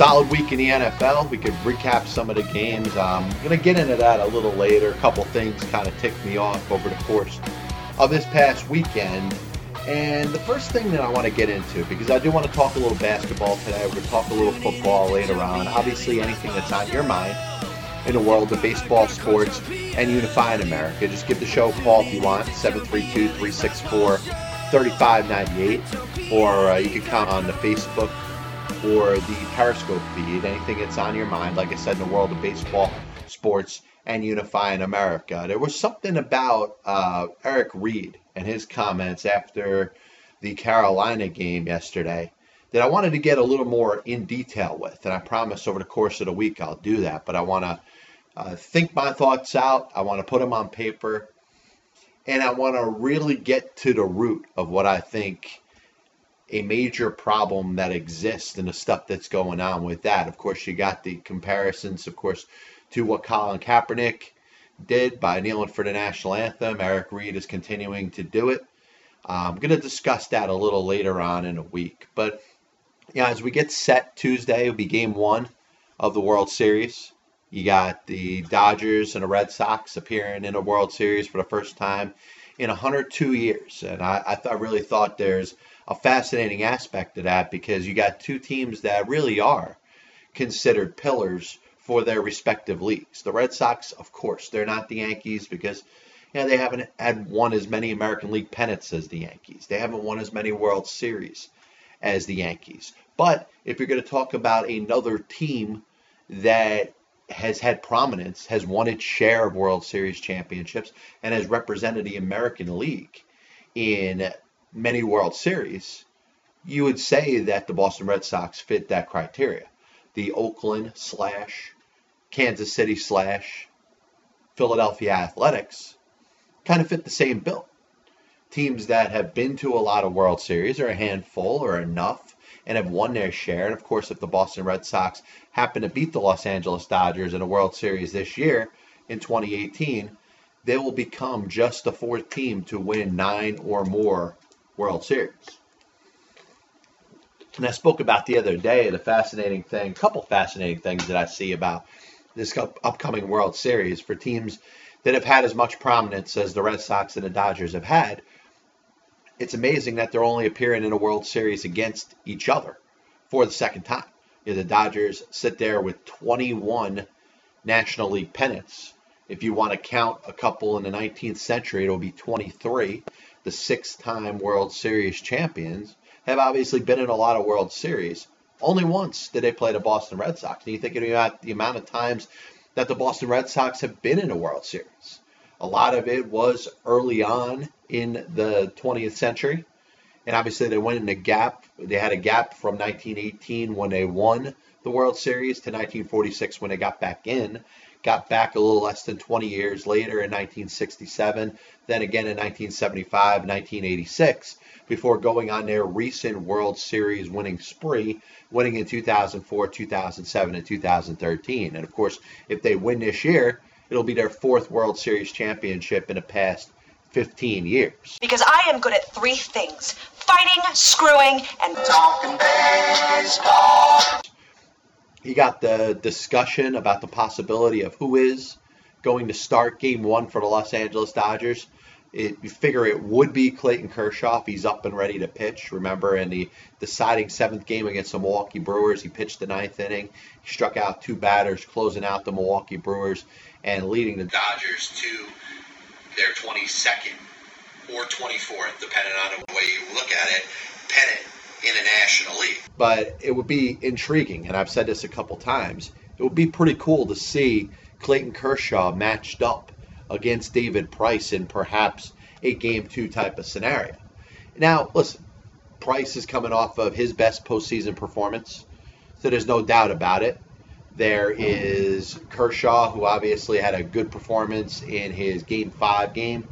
solid week in the NFL. We could recap some of the games. I'm going to get into that a little later. A couple things kind of ticked me off over the course of this past weekend. And the first thing that I want to get into, because I do want to talk a little basketball today, we're going to talk a little football later on. Obviously, anything that's on your mind in the world of baseball, sports, and unifying America. Just give the show a call if you want, 732 364 3598. Or uh, you can count on the Facebook or the Periscope feed, anything that's on your mind, like I said, in the world of baseball, sports, and unifying America. There was something about uh, Eric Reid and his comments after the Carolina game yesterday that I wanted to get a little more in detail with. And I promise over the course of the week I'll do that. But I want to uh, think my thoughts out, I want to put them on paper, and I want to really get to the root of what I think a major problem that exists and the stuff that's going on with that. Of course, you got the comparisons, of course, to what Colin Kaepernick did by kneeling for the national anthem. Eric Reid is continuing to do it. I'm going to discuss that a little later on in a week. But yeah, as we get set Tuesday, it'll be game one of the World Series. You got the Dodgers and the Red Sox appearing in a World Series for the first time in 102 years. And I, I, th- I really thought there's a fascinating aspect to that because you got two teams that really are considered pillars for their respective leagues. The Red Sox, of course, they're not the Yankees because you know, they haven't had won as many American League pennants as the Yankees. They haven't won as many World Series as the Yankees. But if you're going to talk about another team that has had prominence, has won its share of World Series championships, and has represented the American League in many World Series, you would say that the Boston Red Sox fit that criteria. The Oakland slash Kansas City slash Philadelphia Athletics kind of fit the same bill. Teams that have been to a lot of World Series or a handful or enough and have won their share. And of course, if the Boston Red Sox happen to beat the Los Angeles Dodgers in a World Series this year in 2018, they will become just the fourth team to win nine or more World Series. And I spoke about the other day the fascinating thing, a couple fascinating things that I see about this upcoming World Series for teams that have had as much prominence as the Red Sox and the Dodgers have had. It's amazing that they're only appearing in a World Series against each other for the second time. You know, the Dodgers sit there with 21 National League pennants. If you want to count a couple in the 19th century, it'll be 23 the six time World Series champions, have obviously been in a lot of World Series. Only once did they play the Boston Red Sox. And you think about the amount of times that the Boston Red Sox have been in a World Series. A lot of it was early on in the 20th century. And obviously, they went in a gap. They had a gap from 1918 when they won the World Series to 1946 when they got back in got back a little less than 20 years later in 1967, then again in 1975, 1986, before going on their recent World Series winning spree, winning in 2004, 2007, and 2013. And of course, if they win this year, it'll be their fourth World Series championship in the past 15 years. Because I am good at three things fighting, screwing, and talking baseball. You got the discussion about the possibility of who is going to start game one for the Los Angeles Dodgers. It, you figure it would be Clayton Kershaw he's up and ready to pitch. Remember, in the deciding seventh game against the Milwaukee Brewers, he pitched the ninth inning. He struck out two batters, closing out the Milwaukee Brewers and leading the Dodgers to their 22nd or 24th, depending on the way you look at it, pennant in a national league. But it would be intriguing, and I've said this a couple times. It would be pretty cool to see Clayton Kershaw matched up against David Price in perhaps a game two type of scenario. Now, listen, Price is coming off of his best postseason performance, so there's no doubt about it. There is Kershaw, who obviously had a good performance in his game five game,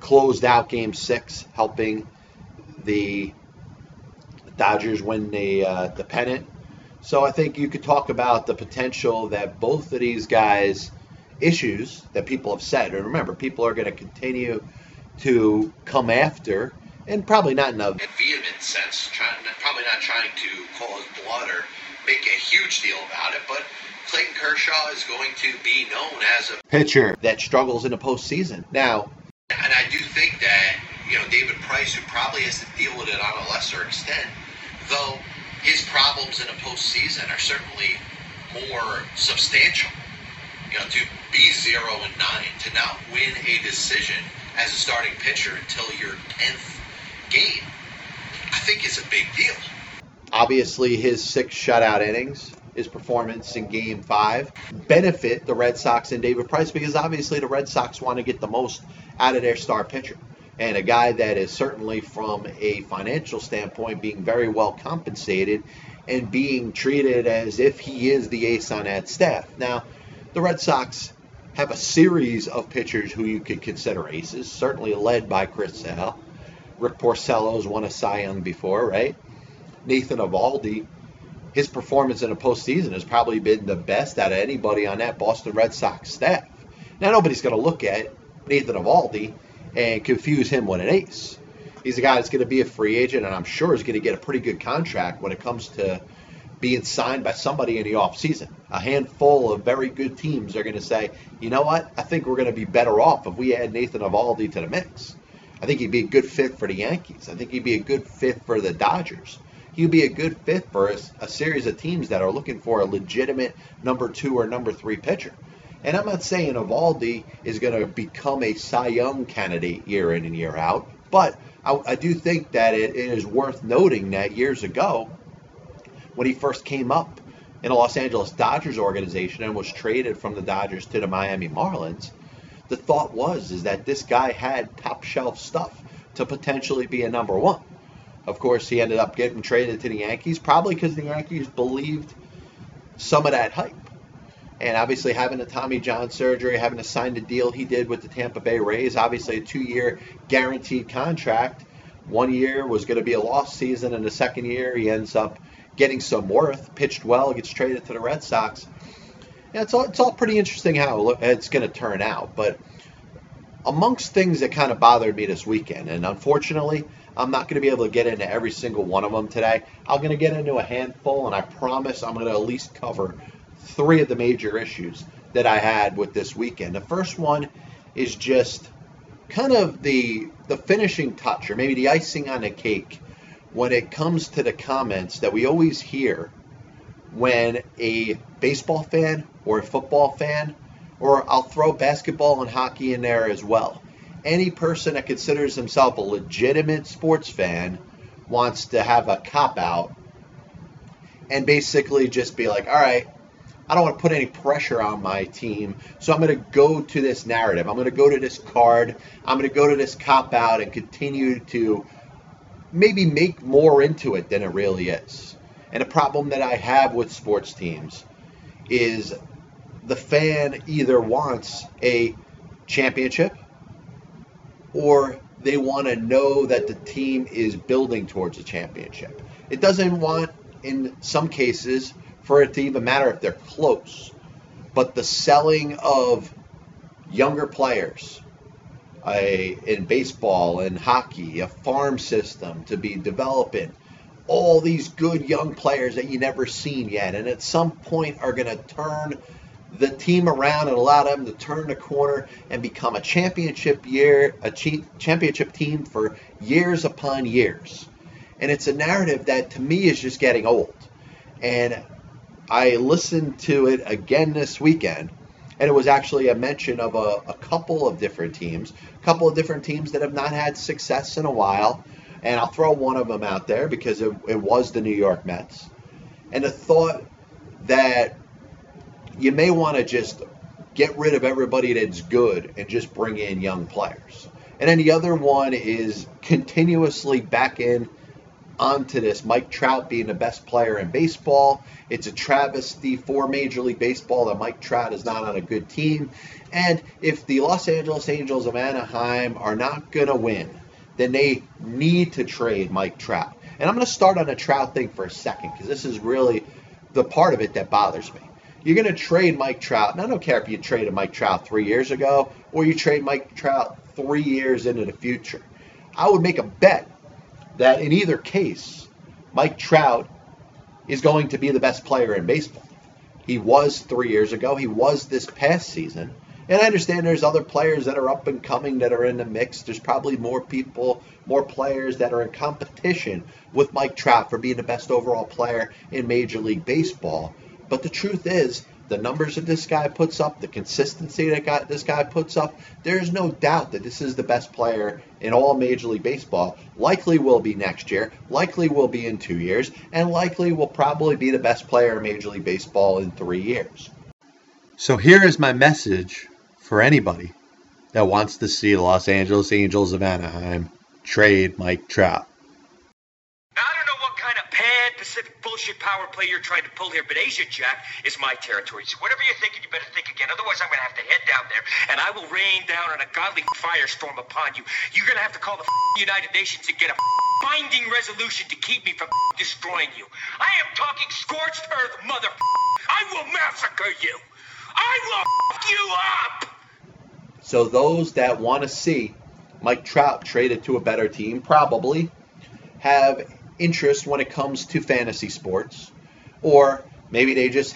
closed out game six, helping the Dodgers win the uh, the pennant. So I think you could talk about the potential that both of these guys issues that people have said. And remember, people are going to continue to come after, and probably not in a vehement sense, trying, probably not trying to cause blood or make a a huge deal about it, but Clayton Kershaw is going to be known as a pitcher that struggles in the postseason. Now, and I do think that you know David Price, who probably has to deal with it on a lesser extent, though his problems in a postseason are certainly more substantial. You know, to be zero and nine, to not win a decision as a starting pitcher until your tenth game, I think is a big deal. Obviously, his six shutout innings, his performance in Game Five, benefit the Red Sox and David Price because obviously the Red Sox want to get the most out of their star pitcher and a guy that is certainly from a financial standpoint being very well compensated and being treated as if he is the ace on that staff. Now, the Red Sox have a series of pitchers who you could consider aces, certainly led by Chris Sale. Rick Porcello's won a Cy Young before, right? Nathan Eovaldi, his performance in a postseason has probably been the best out of anybody on that Boston Red Sox staff. Now, nobody's going to look at Nathan Eovaldi and confuse him with an ace. He's a guy that's going to be a free agent, and I'm sure is going to get a pretty good contract when it comes to being signed by somebody in the offseason. A handful of very good teams are going to say, you know what? I think we're going to be better off if we add Nathan Eovaldi to the mix. I think he'd be a good fit for the Yankees. I think he'd be a good fit for the Dodgers. He'd be a good fit for a, a series of teams that are looking for a legitimate number two or number three pitcher. And I'm not saying Eovaldi is going to become a Cy Young candidate year in and year out, but I, I do think that it, it is worth noting that years ago, when he first came up in the Los Angeles Dodgers organization and was traded from the Dodgers to the Miami Marlins, the thought was is that this guy had top shelf stuff to potentially be a number one. Of course, he ended up getting traded to the Yankees, probably because the Yankees believed some of that hype. And obviously, having a Tommy John surgery, having to sign the deal he did with the Tampa Bay Rays, obviously a two year guaranteed contract. One year was going to be a lost season, and the second year he ends up getting some worth, pitched well, gets traded to the Red Sox. Yeah, it's all, it's all pretty interesting how it's going to turn out. But amongst things that kind of bothered me this weekend, and unfortunately, I'm not going to be able to get into every single one of them today. I'm going to get into a handful, and I promise I'm going to at least cover three of the major issues that I had with this weekend. The first one is just kind of the the finishing touch or maybe the icing on the cake when it comes to the comments that we always hear when a baseball fan or a football fan or I'll throw basketball and hockey in there as well. Any person that considers himself a legitimate sports fan wants to have a cop out and basically just be like, all right, I don't want to put any pressure on my team. So I'm going to go to this narrative. I'm going to go to this card. I'm going to go to this cop out and continue to maybe make more into it than it really is. And a problem that I have with sports teams is the fan either wants a championship or they want to know that the team is building towards a championship. It doesn't want, in some cases, for it to even matter if they're close. But the selling of younger players in baseball and hockey, a farm system to be developing all these good young players that you never seen yet, and at some point are going to turn the team around and allow them to turn the corner and become a championship year, a championship team for years upon years. And it's a narrative that to me is just getting old. And I listened to it again this weekend, and it was actually a mention of a, a, couple of different teams, a couple of different teams that have not had success in a while. And I'll throw one of them out there because it, it was the New York Mets. And the thought that you may want to just get rid of everybody that's good and just bring in young players. And then the other one is continuously back in onto this Mike Trout being the best player in baseball. It's a travesty for Major League Baseball that Mike Trout is not on a good team. And if the Los Angeles Angels of Anaheim are not going to win, then they need to trade Mike Trout. And I'm going to start on a Trout thing for a second because this is really the part of it that bothers me. You're going to trade Mike Trout, and I don't care if you traded Mike Trout three years ago or you trade Mike Trout three years into the future. I would make a bet that in either case, Mike Trout is going to be the best player in baseball. He was three years ago. He was this past season. And I understand there's other players that are up and coming that are in the mix. There's probably more people, more players that are in competition with Mike Trout for being the best overall player in Major League Baseball. But the truth is, the numbers that this guy puts up, the consistency that this guy puts up, there's no doubt that this is the best player in all Major League Baseball. Likely will be next year, likely will be in two years, and likely will probably be the best player in Major League Baseball in three years. So here is my message for anybody that wants to see the Los Angeles Angels of Anaheim trade Mike Trout. Now, I don't know what kind of pan Pacific bullshit power play you're trying to pull here, but Asia Jack is my territory. So whatever you're thinking, you better think again. Otherwise, I'm going to have to head down there, and I will rain down on a godly firestorm upon you. You're going to have to call the United Nations and get a binding resolution to keep me from destroying you. I am talking scorched earth, mother. I will massacre you. I will you up. So those that want to see Mike Trout traded to a better team probably have interest when it comes to fantasy sports, or maybe they just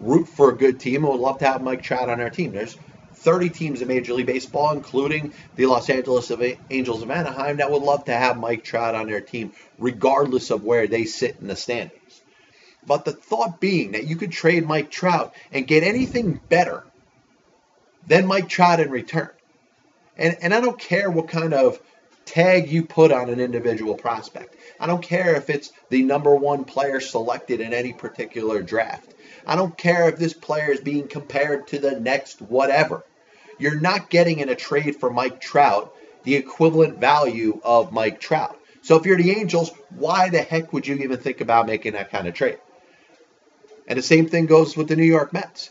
root for a good team and would love to have Mike Trout on their team. There's 30 teams in Major League Baseball, including the Los Angeles Angels of Anaheim, that would love to have Mike Trout on their team, regardless of where they sit in the standings. But the thought being that you could trade Mike Trout and get anything better than Mike Trout in return. And, and I don't care what kind of tag you put on an individual prospect. I don't care if it's the number one player selected in any particular draft. I don't care if this player is being compared to the next whatever. You're not getting in a trade for Mike Trout the equivalent value of Mike Trout. So if you're the Angels, why the heck would you even think about making that kind of trade? And the same thing goes with the New York Mets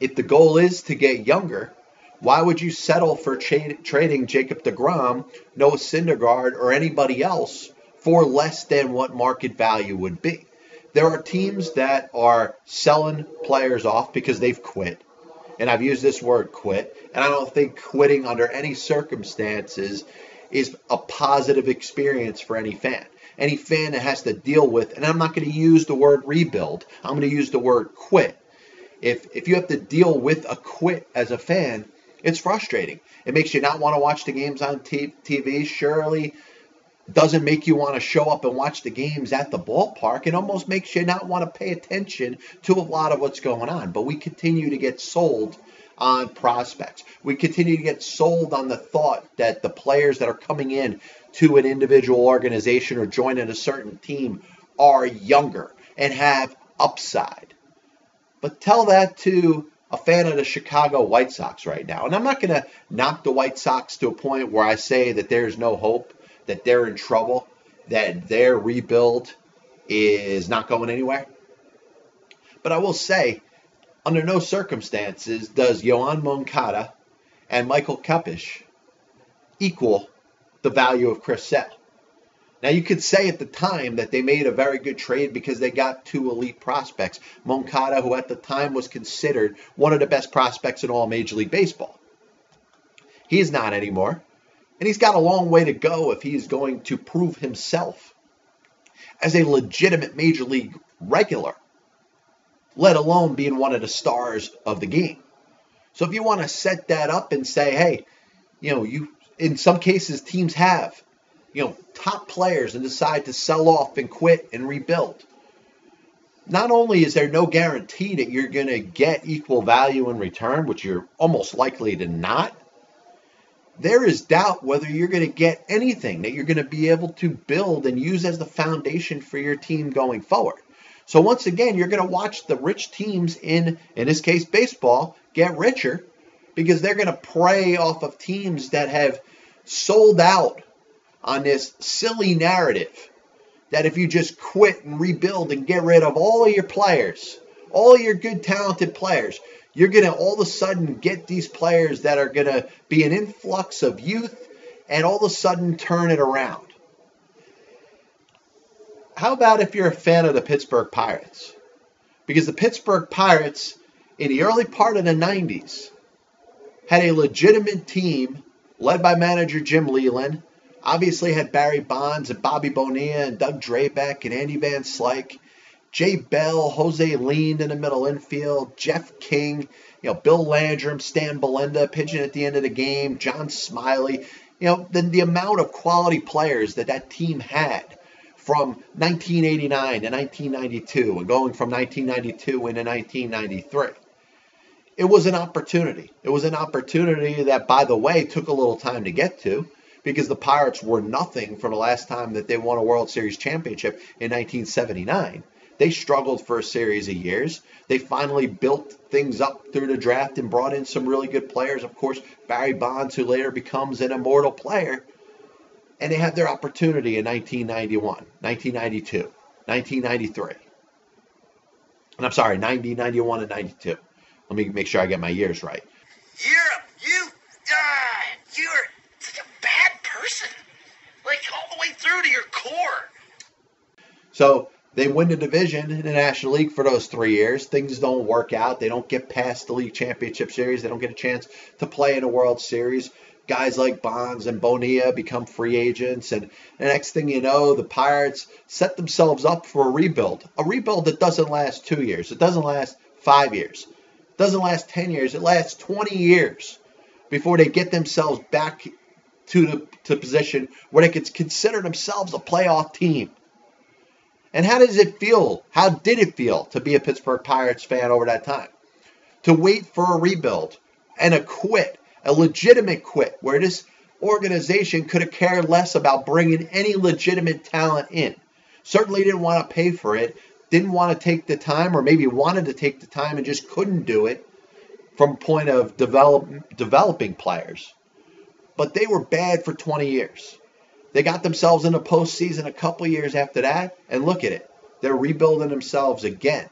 if the goal is to get younger, why would you settle for tra- trading Jacob DeGrom, Noah Syndergaard, or anybody else for less than what market value would be? There are teams that are selling players off because they've quit. And I've used this word quit. And I don't think quitting under any circumstances is a positive experience for any fan. Any fan that has to deal with, and I'm not going to use the word rebuild, I'm going to use the word quit if if you have to deal with a quit as a fan, it's frustrating. It makes you not want to watch the games on t- TV. Surely doesn't make you want to show up and watch the games at the ballpark. It almost makes you not want to pay attention to a lot of what's going on. But we continue to get sold on prospects. We continue to get sold on the thought that the players that are coming in to an individual organization or joining a certain team are younger and have upside. But tell that to a fan of the Chicago White Sox right now. And I'm not going to knock the White Sox to a point where I say that there's no hope, that they're in trouble, that their rebuild is not going anywhere. But I will say, under no circumstances does Yoan Moncada and Michael Kopech equal the value of Chris Sale. Now, you could say at the time that they made a very good trade because they got two elite prospects. Moncada, who at the time was considered one of the best prospects in all Major League Baseball. He's not anymore. And he's got a long way to go if he's going to prove himself as a legitimate Major League regular, let alone being one of the stars of the game. So if you want to set that up and say, hey, you know, you in some cases teams have you know, top players and decide to sell off and quit and rebuild. Not only is there no guarantee that you're going to get equal value in return, which you're almost likely to not, there is doubt whether you're going to get anything that you're going to be able to build and use as the foundation for your team going forward. So once again, you're going to watch the rich teams in in this case baseball get richer because they're going to prey off of teams that have sold out on this silly narrative that if you just quit and rebuild and get rid of all of your players, all your good, talented players, you're going to all of a sudden get these players that are going to be an influx of youth and all of a sudden turn it around. How about if you're a fan of the Pittsburgh Pirates? Because the Pittsburgh Pirates, in the early part of the 90s, had a legitimate team led by manager Jim Leyland obviously had Barry Bonds and Bobby Bonilla and Doug Drabek and Andy Van Slyke. Jay Bell, Jose Lind in the middle infield, Jeff King, you know, Bill Landrum, Stan Belinda pitching at the end of the game, John Smiley. You know, the, the amount of quality players that that team had from 1989 to 1992 and going from 1992 into 1993. It was an opportunity. It was an opportunity that, by the way, took a little time to get to because the Pirates were nothing from the last time that they won a World Series championship in 1979. They struggled for a series of years. They finally built things up through the draft and brought in some really good players. Of course, Barry Bonds, who later becomes an immortal player. And they had their opportunity in 1991, 1992, 1993. And I'm sorry, 90, 91, and 92. Let me make sure I get my years right. You're you, uh, you're person, like all the way through to your core. So they win the division in the National League for those three years. Things don't work out. They don't get past the league championship series. They don't get a chance to play in a World Series. Guys like Bonds and Bonilla become free agents. And the next thing you know, the Pirates set themselves up for a rebuild. A rebuild that doesn't last two years. It doesn't last five years. It doesn't last 10 years. It lasts 20 years before they get themselves back to the to position where they could consider themselves a playoff team. And how does it feel? How did it feel to be a Pittsburgh Pirates fan over that time? To wait for a rebuild and a quit, a legitimate quit, where this organization could have cared less about bringing any legitimate talent in. Certainly didn't want to pay for it, didn't want to take the time, or maybe wanted to take the time and just couldn't do it from point of develop, developing players. But they were bad for 20 years. They got themselves in the postseason a couple years after that, and look at it. They're rebuilding themselves again.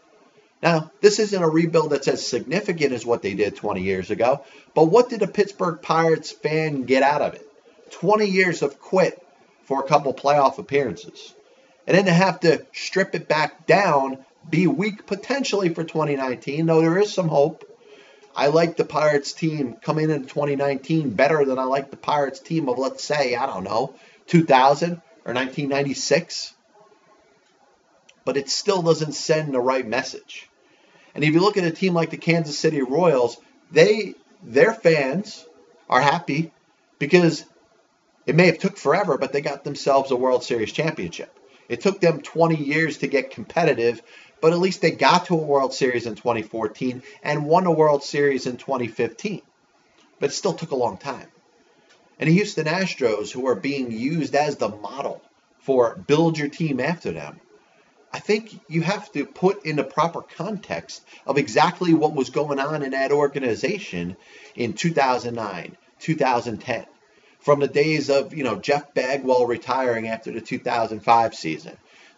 Now, this isn't a rebuild that's as significant as what they did 20 years ago, but what did a Pittsburgh Pirates fan get out of it? 20 years of quit for a couple playoff appearances. And then to have to strip it back down, be weak potentially for 2019, though there is some hope. I like the Pirates team coming in 2019 better than I like the Pirates team of, let's say, I don't know, 2000 or 1996, but it still doesn't send the right message. And if you look at a team like the Kansas City Royals, they their fans are happy because it may have took forever, but they got themselves a World Series championship. It took them 20 years to get competitive, but at least they got to a World Series in 2014 and won a World Series in 2015. But it still took a long time and the Houston Astros, who are being used as the model for build your team after them, I think you have to put in the proper context of exactly what was going on in that organization in 2009, 2010. From the days of, you know, Jeff Bagwell retiring after the 2005 season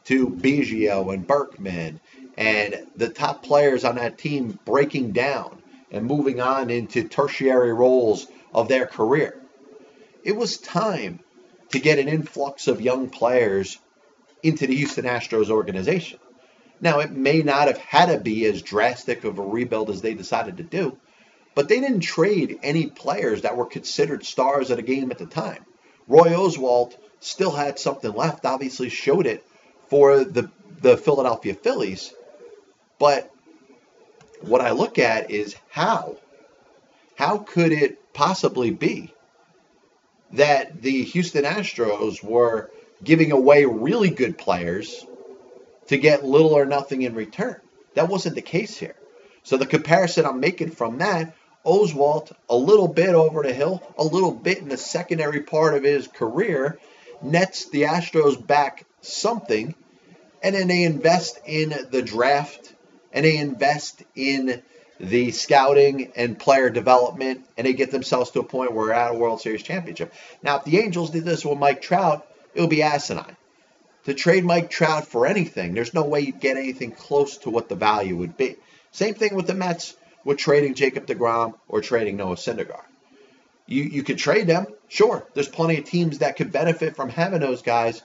to Biggio and Berkman and the top players on that team breaking down and moving on into tertiary roles of their career it was time to get an influx of young players into the Houston Astros organization. Now, it may not have had to be as drastic of a rebuild as they decided to do, but they didn't trade any players that were considered stars of the game at the time. Roy Oswalt still had something left, obviously showed it for the, the Philadelphia Phillies. But what I look at is how? How could it possibly be that the Houston Astros were giving away really good players to get little or nothing in return. That wasn't the case here. So the comparison I'm making from that, Oswalt, a little bit over the hill, a little bit in the secondary part of his career, nets the Astros back something, and then they invest in the draft and they invest in the scouting and player development, and they get themselves to a point where they're at a World Series championship. Now, if the Angels did this with Mike Trout, it would be asinine. To trade Mike Trout for anything, there's no way you'd get anything close to what the value would be. Same thing with the Mets with trading Jacob DeGrom or trading Noah Syndergaard. You, you could trade them, sure. There's plenty of teams that could benefit from having those guys,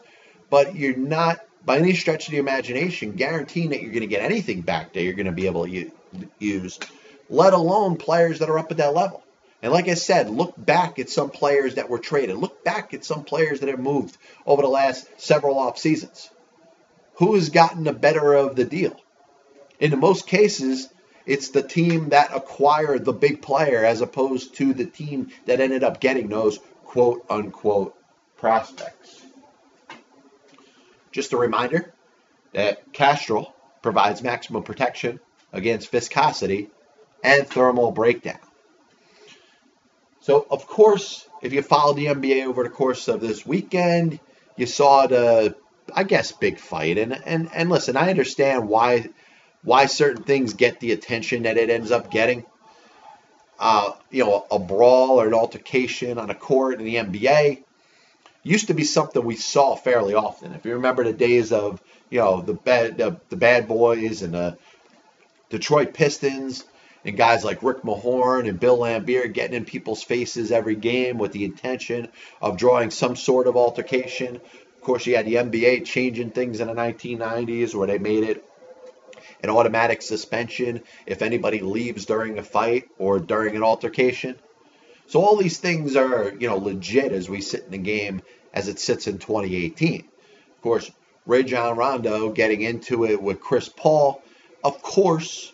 but you're not, by any stretch of the imagination, guaranteeing that you're going to get anything back that you're going to be able to use let alone players that are up at that level. And like I said, look back at some players that were traded. Look back at some players that have moved over the last several off seasons. who has gotten the better of the deal? In most cases, it's the team that acquired the big player as opposed to the team that ended up getting those quote unquote prospects. Just a reminder that Castrol provides maximum protection against viscosity and thermal breakdown. So, of course, if you followed the NBA over the course of this weekend, you saw the, I guess, big fight. And and and listen, I understand why why certain things get the attention that it ends up getting. Uh, you know, a brawl or an altercation on a court in the NBA used to be something we saw fairly often. If you remember the days of, you know, the bad the, the bad boys and the Detroit Pistons and guys like Rick Mahorn and Bill Laimbeer getting in people's faces every game with the intention of drawing some sort of altercation. Of course, you had the NBA changing things in the 1990s where they made it an automatic suspension if anybody leaves during a fight or during an altercation. So all these things are, you know, legit as we sit in the game as it sits in 2018. Of course, Rajon Rondo getting into it with Chris Paul. Of course,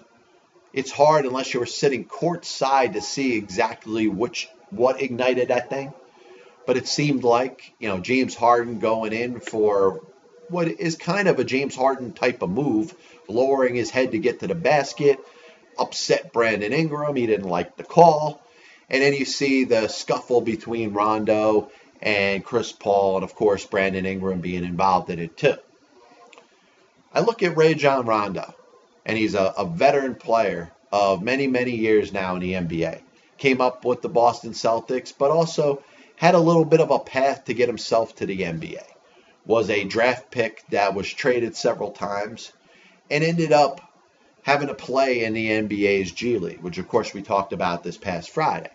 it's hard unless you were sitting courtside to see exactly which what ignited that thing. But it seemed like, you know, James Harden going in for what is kind of a James Harden type of move, lowering his head to get to the basket, upset Brandon Ingram. He didn't like the call. And then you see the scuffle between Rondo and Chris Paul, and of course, Brandon Ingram being involved in it too. I look at Rajon Rondo, and he's a, a veteran player of many, many years now in the NBA. Came up with the Boston Celtics, but also had a little bit of a path to get himself to the NBA. Was a draft pick that was traded several times and ended up having to play in the NBA's G League, which of course we talked about this past Friday.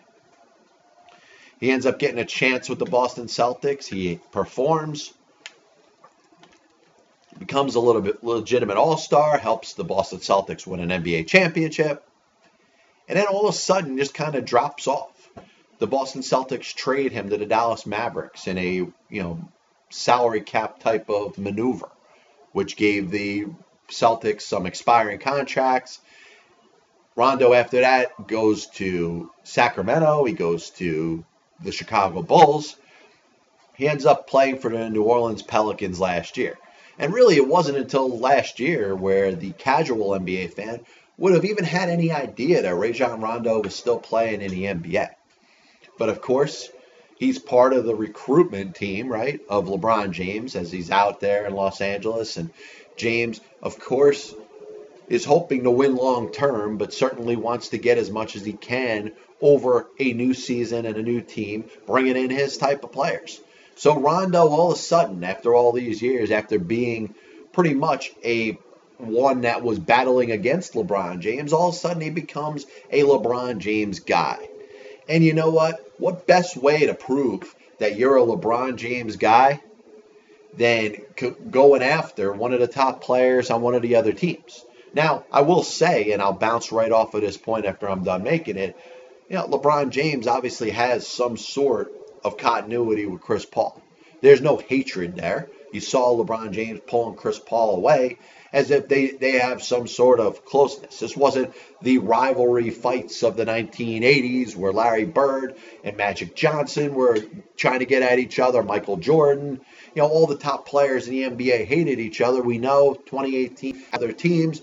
He ends up getting a chance with the Boston Celtics. He performs, becomes a little bit legitimate all star, helps the Boston Celtics win an NBA championship, and then all of a sudden just kind of drops off. The Boston Celtics trade him to the Dallas Mavericks in a you know salary cap type of maneuver, which gave the Celtics some expiring contracts. Rondo after that goes to Sacramento. He goes to the Chicago Bulls. He ends up playing for the New Orleans Pelicans last year. And really, it wasn't until last year where the casual NBA fan would have even had any idea that Rajon Rondo was still playing in the NBA. But of course, he's part of the recruitment team, right, of LeBron James as he's out there in Los Angeles. And James, of course, is hoping to win long term, but certainly wants to get as much as he can over a new season and a new team, bringing in his type of players. So Rondo, all of a sudden, after all these years, after being pretty much a one that was battling against LeBron James, all of a sudden he becomes a LeBron James guy. And you know what? What best way to prove that you're a LeBron James guy than going after one of the top players on one of the other teams? Now, I will say, and I'll bounce right off of this point after I'm done making it, you know, LeBron James obviously has some sort of continuity with Chris Paul. There's no hatred there. You saw LeBron James pulling Chris Paul away as if they, they have some sort of closeness. This wasn't the rivalry fights of the 1980s where Larry Bird and Magic Johnson were trying to get at each other, Michael Jordan. You know, all the top players in the NBA hated each other. We know 2018 other teams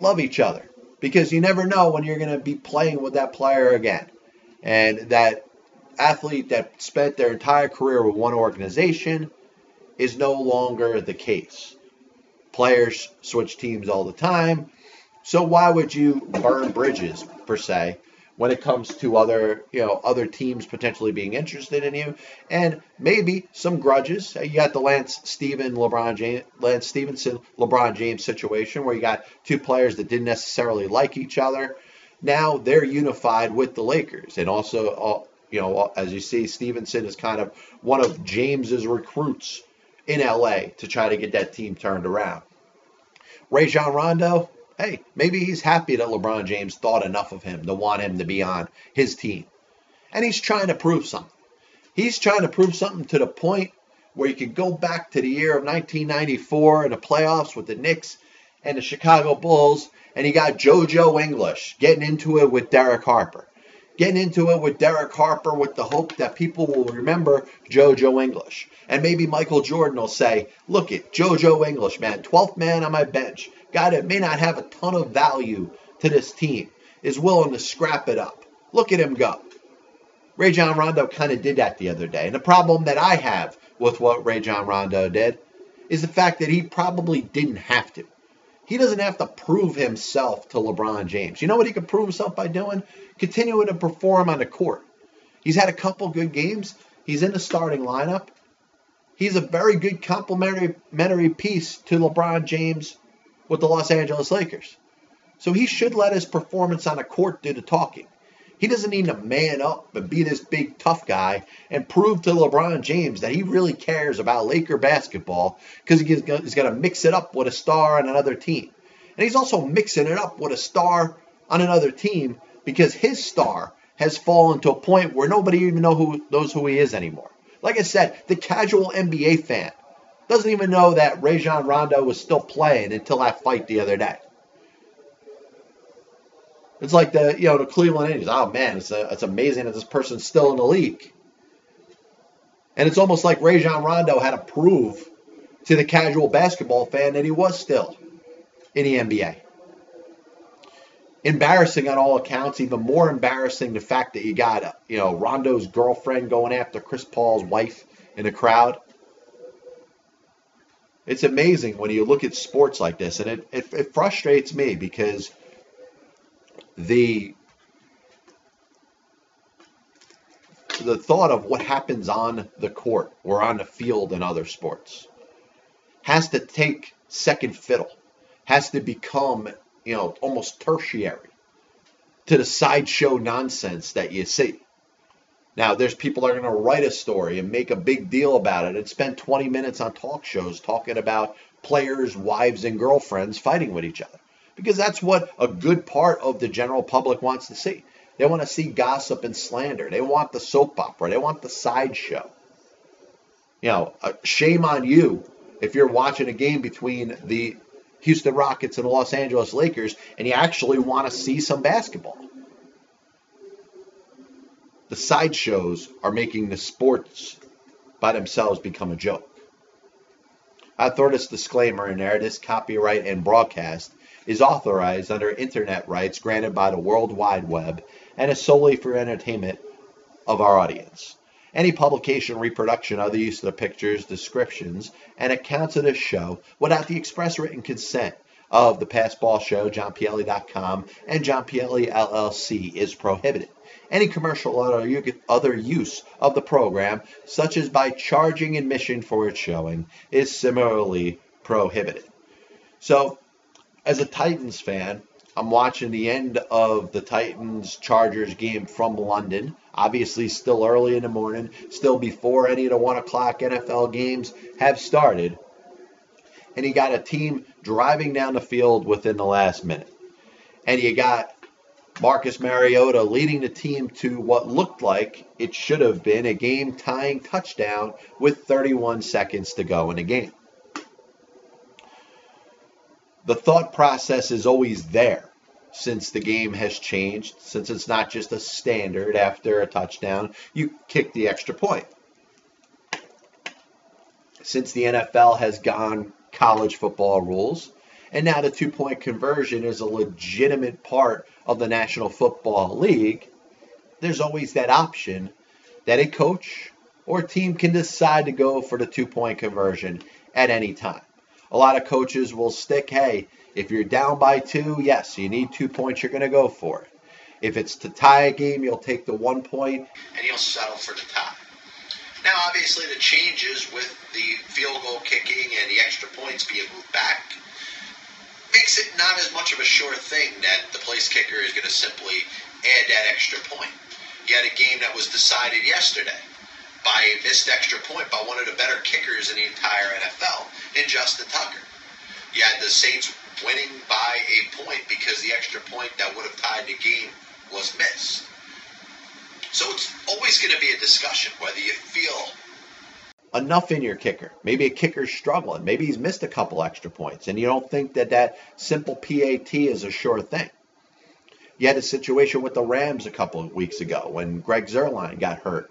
love each other because you never know when you're going to be playing with that player again. And that athlete that spent their entire career with one organization is no longer the case. Players switch teams all the time. So why would you burn bridges per se when it comes to other, you know, other teams potentially being interested in you, and maybe some grudges. You got the Lance Steven, LeBron James, Lance Stephenson, LeBron James situation where you got two players that didn't necessarily like each other. Now they're unified with the Lakers, and also, uh, you know, as you see, Stephenson is kind of one of James's recruits in LA to try to get that team turned around. Rajon Rondo, hey, maybe he's happy that LeBron James thought enough of him to want him to be on his team. And he's trying to prove something. He's trying to prove something to the point where you could go back to the year of 1994 in the playoffs with the Knicks and the Chicago Bulls, and you got JoJo English getting into it with Derek Harper. Getting into it with Derek Harper with the hope that people will remember JoJo English. And maybe Michael Jordan will say, look at JoJo English, man, 12th man on my bench. Guy that may not have a ton of value to this team is willing to scrap it up. Look at him go. Rajon Rondo kind of did that the other day. And the problem that I have with what Rajon Rondo did is the fact that he probably didn't have to. He doesn't have to prove himself to LeBron James. You know what he could prove himself by doing? Continuing to perform on the court. He's had a couple good games. He's in the starting lineup. He's a very good complementary piece to LeBron James with the Los Angeles Lakers. So he should let his performance on the court do the talking. He doesn't need to man up and be this big tough guy and prove to LeBron James that he really cares about Laker basketball because he's going to mix it up with a star on another team. And he's also mixing it up with a star on another team because his star has fallen to a point where nobody even know who knows who he is anymore. Like I said, the casual NBA fan doesn't even know that Rajon Rondo was still playing until that fight the other day. It's like the you know the Cleveland Indians. Oh man, it's a, it's amazing that this person's still in the league. And it's almost like Rajon Rondo had to prove to the casual basketball fan that he was still in the NBA. Embarrassing on all accounts. Even more embarrassing the fact that you got you know Rondo's girlfriend going after Chris Paul's wife in the crowd. It's amazing when you look at sports like this, and it, it, it frustrates me because the the thought of what happens on the court or on the field in other sports has to take second fiddle, has to become, you know, almost tertiary to the sideshow nonsense that you see. Now, there's people that are going to write a story and make a big deal about it and spend 20 minutes on talk shows talking about players, wives, and girlfriends fighting with each other because that's what a good part of the general public wants to see. They want to see gossip and slander. They want the soap opera. They want the sideshow. You know, uh, shame on you if you're watching a game between the Houston Rockets and the Los Angeles Lakers and you actually want to see some basketball. The sideshows are making the sports by themselves become a joke. I throw this disclaimer in there. This copyright and broadcast is authorized under internet rights granted by the World Wide Web and is solely for entertainment of our audience. Any publication, reproduction, other use of the pictures, descriptions, and accounts of this show without the express written consent of the Passball Show, JohnPielli.com, and John Pielli LLC is prohibited. Any commercial or other use of the program, such as by charging admission for its showing, is similarly prohibited. So, as a Titans fan, I'm watching the end of the Titans Chargers game from London. Obviously, still early in the morning, still before any of the one o'clock NFL games have started. And you got a team driving down the field within the last minute. And you got Marcus Mariota leading the team to what looked like it should have been a game tying touchdown with 31 seconds to go in the game the thought process is always there since the game has changed, since it's not just a standard after a touchdown, you kick the extra point. Since the NFL has gone college football rules, and now the two point conversion is a legitimate part of the National Football League, there's always that option that a coach or team can decide to go for the two point conversion at any time. A lot of coaches will stick, hey, if you're down by two, yes, you need two points, you're going to go for it. If it's to tie a game, you'll take the one. And you'll settle for the tie. Now, obviously, the changes with the field goal kicking and the extra points being moved back makes it not as much of a sure thing that the place kicker is going to simply add that extra point. You had a game that was decided yesterday by a missed extra point by one of the better kickers in the entire NFL in Justin Tucker. You had the Saints winning by a point because the extra point that would have tied the game was missed. So it's always going to be a discussion whether you feel enough in your kicker. Maybe a kicker's struggling. Maybe he's missed a couple extra points, and you don't think that that simple PAT is a sure thing. You had a situation with the Rams a couple of weeks ago when Greg Zuerlein got hurt.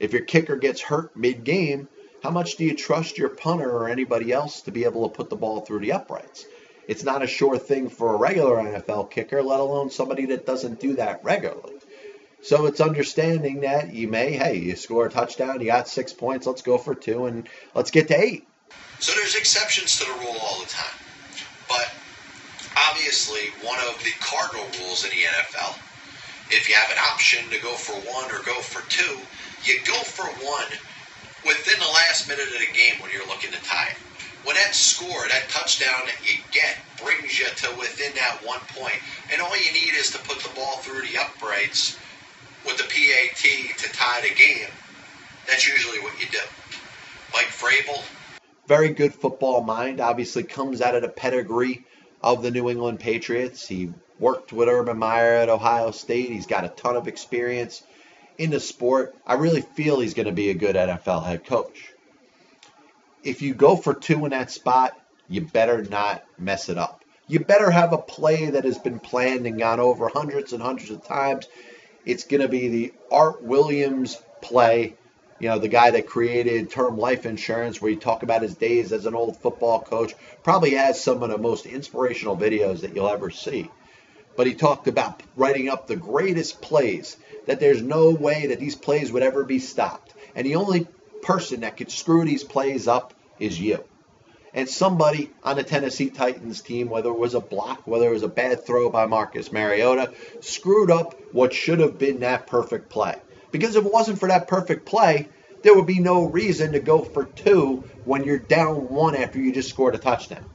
If your kicker gets hurt mid-game, how much do you trust your punter or anybody else to be able to put the ball through the uprights? It's not a sure thing for a regular NFL kicker, let alone somebody that doesn't do that regularly. So it's understanding that you may, hey, you score a touchdown, you got six points, let's go for two, and let's get to eight. So there's exceptions to the rule all the time. But obviously, one of the cardinal rules in the NFL, if you have an option to go for one or go for two, you go for one within the last minute of the game when you're looking to tie it. When that score, that touchdown that you get, brings you to within that one point, and all you need is to put the ball through the uprights with the PAT to tie the game, that's usually what you do. Mike Vrabel. Very good football mind. Obviously, comes out of the pedigree of the New England Patriots. He worked with Urban Meyer at Ohio State. He's got a ton of experience in the sport. I really feel he's going to be a good NFL head coach. If you go for two in that spot, you better not mess it up. You better have a play that has been planned and gone over hundreds and hundreds of times it's going to be the Art Williams play, you know, the guy that created term life insurance, where you talk about his days as an old football coach. Probably has some of the most inspirational videos that you'll ever see. But he talked about writing up the greatest plays, that there's no way that these plays would ever be stopped. And the only person that could screw these plays up is you and somebody on the Tennessee Titans team, whether it was a block, whether it was a bad throw by Marcus Mariota, screwed up what should have been that perfect play. Because if it wasn't for that perfect play, there would be no reason to go for two when you're down one after you just scored a touchdown.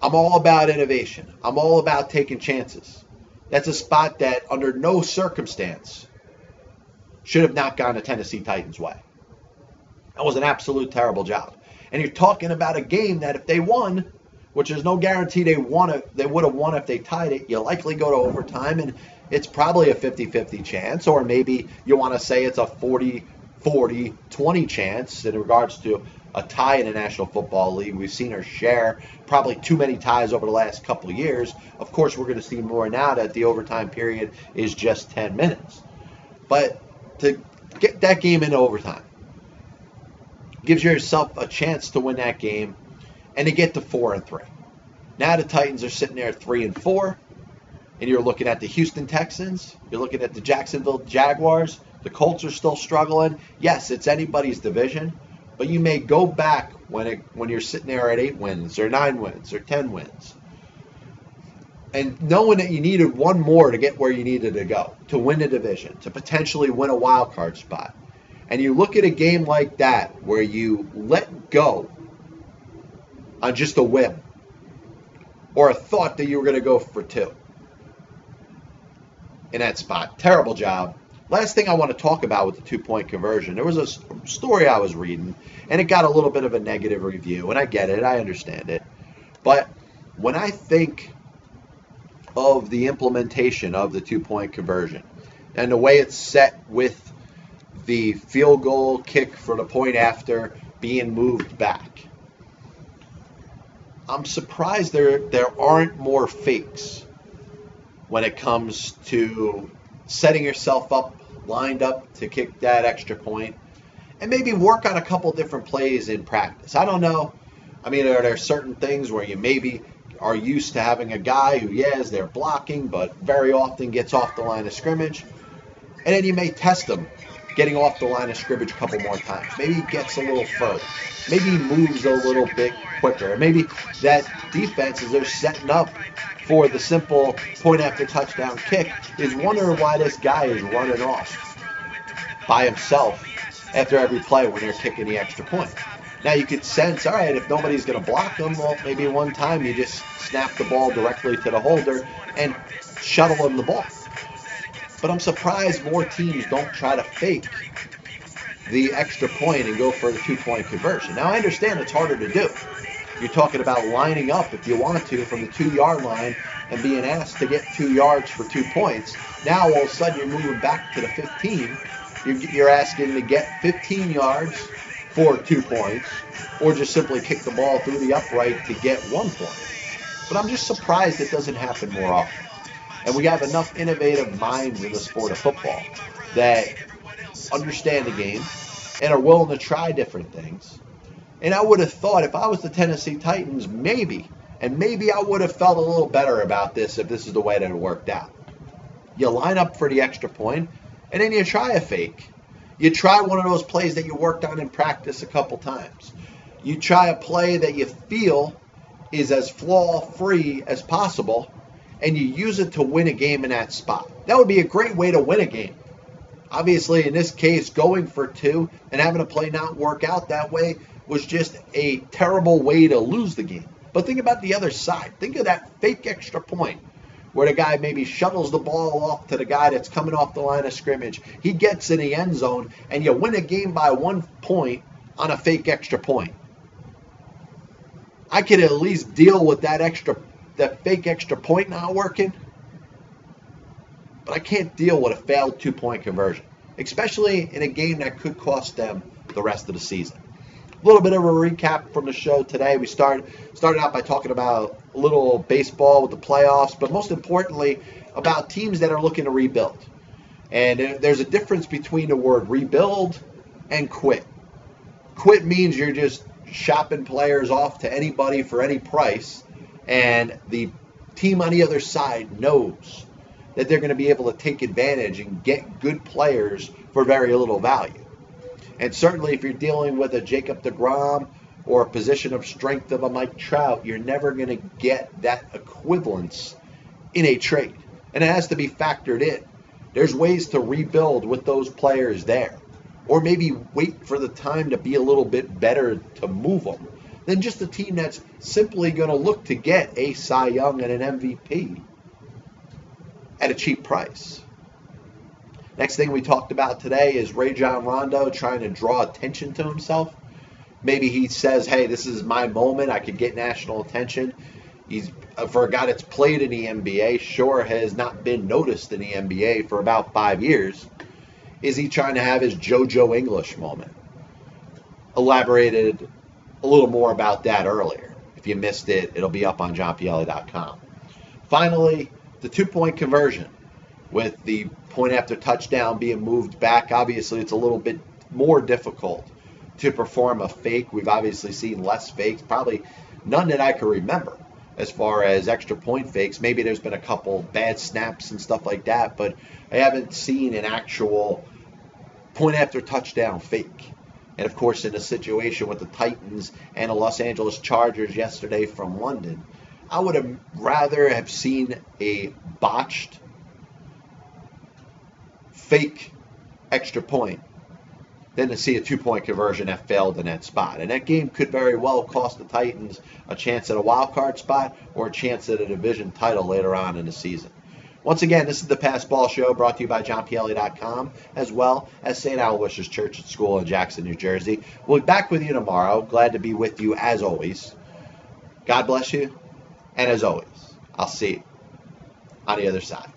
I'm all about innovation. I'm all about taking chances. That's a spot that, under no circumstance, should have not gone the Tennessee Titans' way. That was an absolute terrible job and you're talking about a game that if they won, which there's no guarantee they won it, they would have won if they tied it. You likely go to overtime, and it's probably a 50-50 chance, or maybe you want to say it's a 40, 40, 20 chance in regards to a tie in the National Football League. We've seen our share, probably too many ties over the last couple of years. Of course, we're going to see more now that the overtime period is just 10 minutes. But to get that game into overtime, gives yourself a chance to win that game and to get to four and three. Now the Titans are sitting there at three and four, and you're looking at the Houston Texans, you're looking at the Jacksonville Jaguars. The Colts are still struggling. Yes, it's anybody's division, but you may go back when it when you're sitting there at eight wins or nine wins or ten wins. And knowing that you needed one more to get where you needed to go, to win the division, to potentially win a wild card spot and you look at a game like that where you let go on just a whim or a thought that you were going to go for two in that spot. Terrible job. Last thing I want to talk about with the two point conversion. There was a story I was reading, and it got a little bit of a negative review, and I get it, I understand it. But when I think of the implementation of the two point conversion and the way it's set with the field goal kick for the point after being moved back. I'm surprised there there aren't more fakes when it comes to setting yourself up lined up to kick that extra point and maybe work on a couple different plays in practice. I don't know. I mean, are there certain things where you maybe are used to having a guy who, yes, they're blocking, but very often gets off the line of scrimmage? And then you may test them getting off the line of scrimmage a couple more times. Maybe he gets a little further. Maybe he moves a little bit quicker. Maybe that defense, as they're setting up for the simple point after touchdown kick, is wondering why this guy is running off by himself after every play when they're kicking the extra point. Now you could sense, all right, if nobody's going to block them, well, maybe one time you just snap the ball directly to the holder and shuttle him the ball. But I'm surprised more teams don't try to fake the extra point and go for the two point conversion. Now, I understand it's harder to do. You're talking about lining up if you want to from the two yard line and being asked to get two yards for two points. Now, all of a sudden, you're moving back to the 15 You're, you're asking to get 15 yards for two points, or just simply kick the ball through the upright to get one point. But I'm just surprised it doesn't happen more often. And we have enough innovative minds in the sport of football that understand the game and are willing to try different things. And I would have thought if I was the Tennessee Titans, maybe, and maybe I would have felt a little better about this if this is the way that it worked out. You line up for the extra point, and then you try a fake. You try one of those plays that you worked on in practice a couple times. You try a play that you feel is as flaw free as possible, and you use it to win a game in that spot. That would be a great way to win a game. Obviously, in this case, going for two and having a play not work out that way was just a terrible way to lose the game. But think about the other side. Think of that fake extra point where the guy maybe shuttles the ball off to the guy that's coming off the line of scrimmage. He gets in the end zone, and you win a game by one point on a fake extra point. I could at least deal with that extra, that fake extra point not working. But I can't deal with a failed two point conversion, especially in a game that could cost them the rest of the season. A little bit of a recap from the show today. We started started out by talking about a little baseball with the playoffs, but most importantly, about teams that are looking to rebuild. And there's a difference between the word rebuild and quit. Quit means you're just shopping players off to anybody for any price, and the team on the other side knows that they're going to be able to take advantage and get good players for very little value. And certainly, if you're dealing with a Jacob DeGrom or a position of strength of a Mike Trout, you're never going to get that equivalence in a trade. And it has to be factored in. There's ways to rebuild with those players there or maybe wait for the time to be a little bit better to move them than just a team that's simply going to look to get a Cy Young and an MVP at a cheap price. Next thing we talked about today is Rajon Rondo trying to draw attention to himself. Maybe he says, "Hey, this is my moment. I could get national attention." He's uh, for a guy that's played in the NBA, sure has not been noticed in the NBA for about five years. Is he trying to have his JoJo English moment? Elaborated a little more about that earlier. If you missed it, it'll be up on johnpielli.com. Finally, the two point conversion with the point after touchdown being moved back. Obviously, it's a little bit more difficult to perform a fake. We've obviously seen less fakes, probably none that I can remember as far as extra point fakes. Maybe there's been a couple bad snaps and stuff like that, but I haven't seen an actual point after touchdown fake. And of course, in a situation with the Titans and the Los Angeles Chargers yesterday from London, I would have rather have seen a botched fake extra point than to see a two point conversion that failed in that spot. And that game could very well cost the Titans a chance at a wild card spot or a chance at a division title later on in the season. Once again, this is the Pass Ball Show brought to you by JohnPielli.com as well as St. Aloysius Church and School in Jackson, New Jersey. We'll be back with you tomorrow. Glad to be with you as always. God bless you. And as always, I'll see you on the other side.